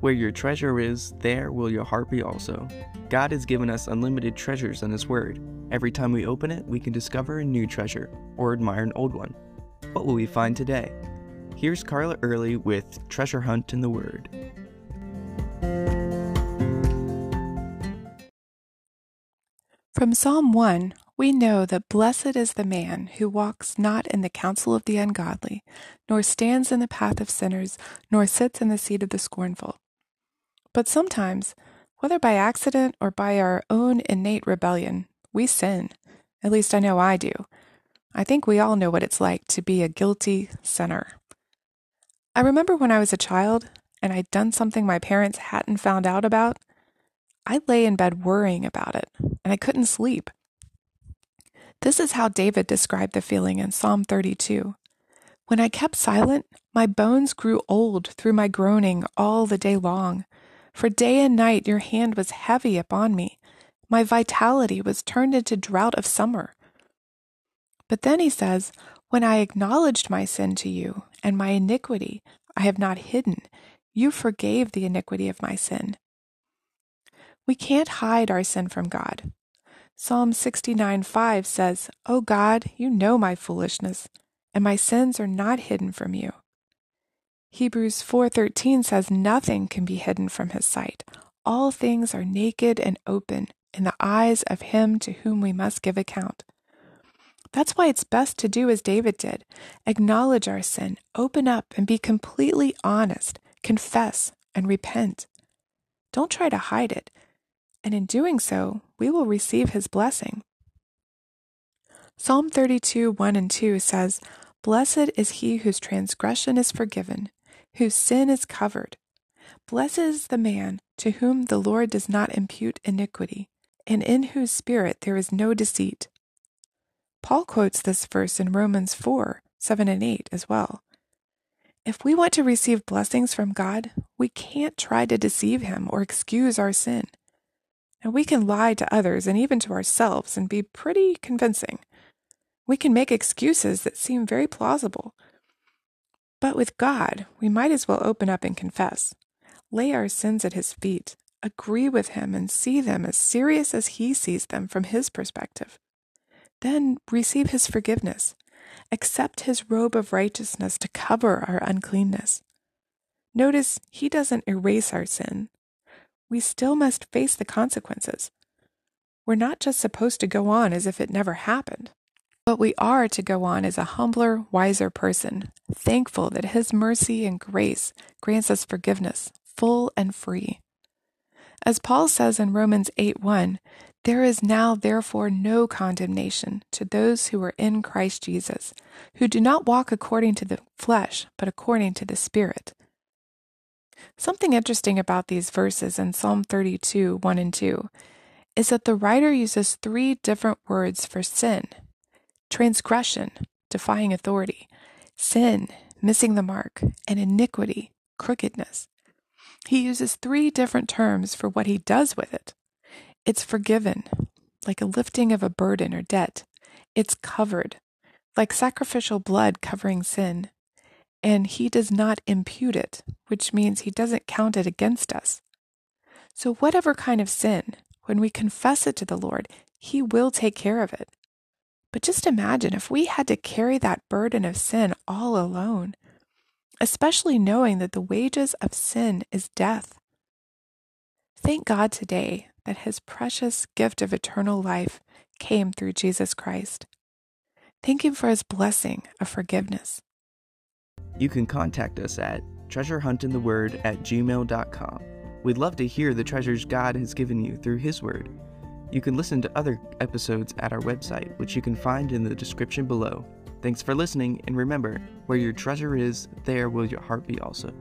Where your treasure is, there will your heart be also. God has given us unlimited treasures in His Word. Every time we open it, we can discover a new treasure or admire an old one. What will we find today? Here's Carla Early with Treasure Hunt in the Word. From Psalm 1, we know that blessed is the man who walks not in the counsel of the ungodly, nor stands in the path of sinners, nor sits in the seat of the scornful. But sometimes, whether by accident or by our own innate rebellion, we sin. At least I know I do. I think we all know what it's like to be a guilty sinner. I remember when I was a child and I'd done something my parents hadn't found out about. I lay in bed worrying about it, and I couldn't sleep. This is how David described the feeling in Psalm 32. When I kept silent, my bones grew old through my groaning all the day long. For day and night your hand was heavy upon me. My vitality was turned into drought of summer. But then he says, When I acknowledged my sin to you, and my iniquity I have not hidden, you forgave the iniquity of my sin. We can't hide our sin from God. Psalm 69 5 says, O God, you know my foolishness, and my sins are not hidden from you. Hebrews 4:13 says nothing can be hidden from his sight. All things are naked and open in the eyes of him to whom we must give account. That's why it's best to do as David did acknowledge our sin, open up, and be completely honest, confess, and repent. Don't try to hide it and in doing so, we will receive his blessing. Psalm 32, 1 and 2 says, Blessed is he whose transgression is forgiven, whose sin is covered. Blessed is the man to whom the Lord does not impute iniquity, and in whose spirit there is no deceit. Paul quotes this verse in Romans 4, 7 and 8 as well. If we want to receive blessings from God, we can't try to deceive him or excuse our sin. And we can lie to others and even to ourselves and be pretty convincing. We can make excuses that seem very plausible. But with God, we might as well open up and confess, lay our sins at His feet, agree with Him, and see them as serious as He sees them from His perspective. Then receive His forgiveness, accept His robe of righteousness to cover our uncleanness. Notice He doesn't erase our sin, we still must face the consequences. We're not just supposed to go on as if it never happened, but we are to go on as a humbler, wiser person, thankful that His mercy and grace grants us forgiveness, full and free. As Paul says in Romans 8 1, there is now therefore no condemnation to those who are in Christ Jesus, who do not walk according to the flesh, but according to the Spirit. Something interesting about these verses in Psalm 32, 1 and 2, is that the writer uses three different words for sin transgression, defying authority, sin, missing the mark, and iniquity, crookedness. He uses three different terms for what he does with it. It's forgiven, like a lifting of a burden or debt. It's covered, like sacrificial blood covering sin and he does not impute it, which means he doesn't count it against us. So, whatever kind of sin, when we confess it to the Lord, he will take care of it. But just imagine if we had to carry that burden of sin all alone, especially knowing that the wages of sin is death. Thank God today that his precious gift of eternal life came through Jesus Christ. Thank him for his blessing of forgiveness. You can contact us at treasurehuntintheword at gmail.com. We'd love to hear the treasures God has given you through His Word. You can listen to other episodes at our website, which you can find in the description below. Thanks for listening, and remember, where your treasure is, there will your heart be also.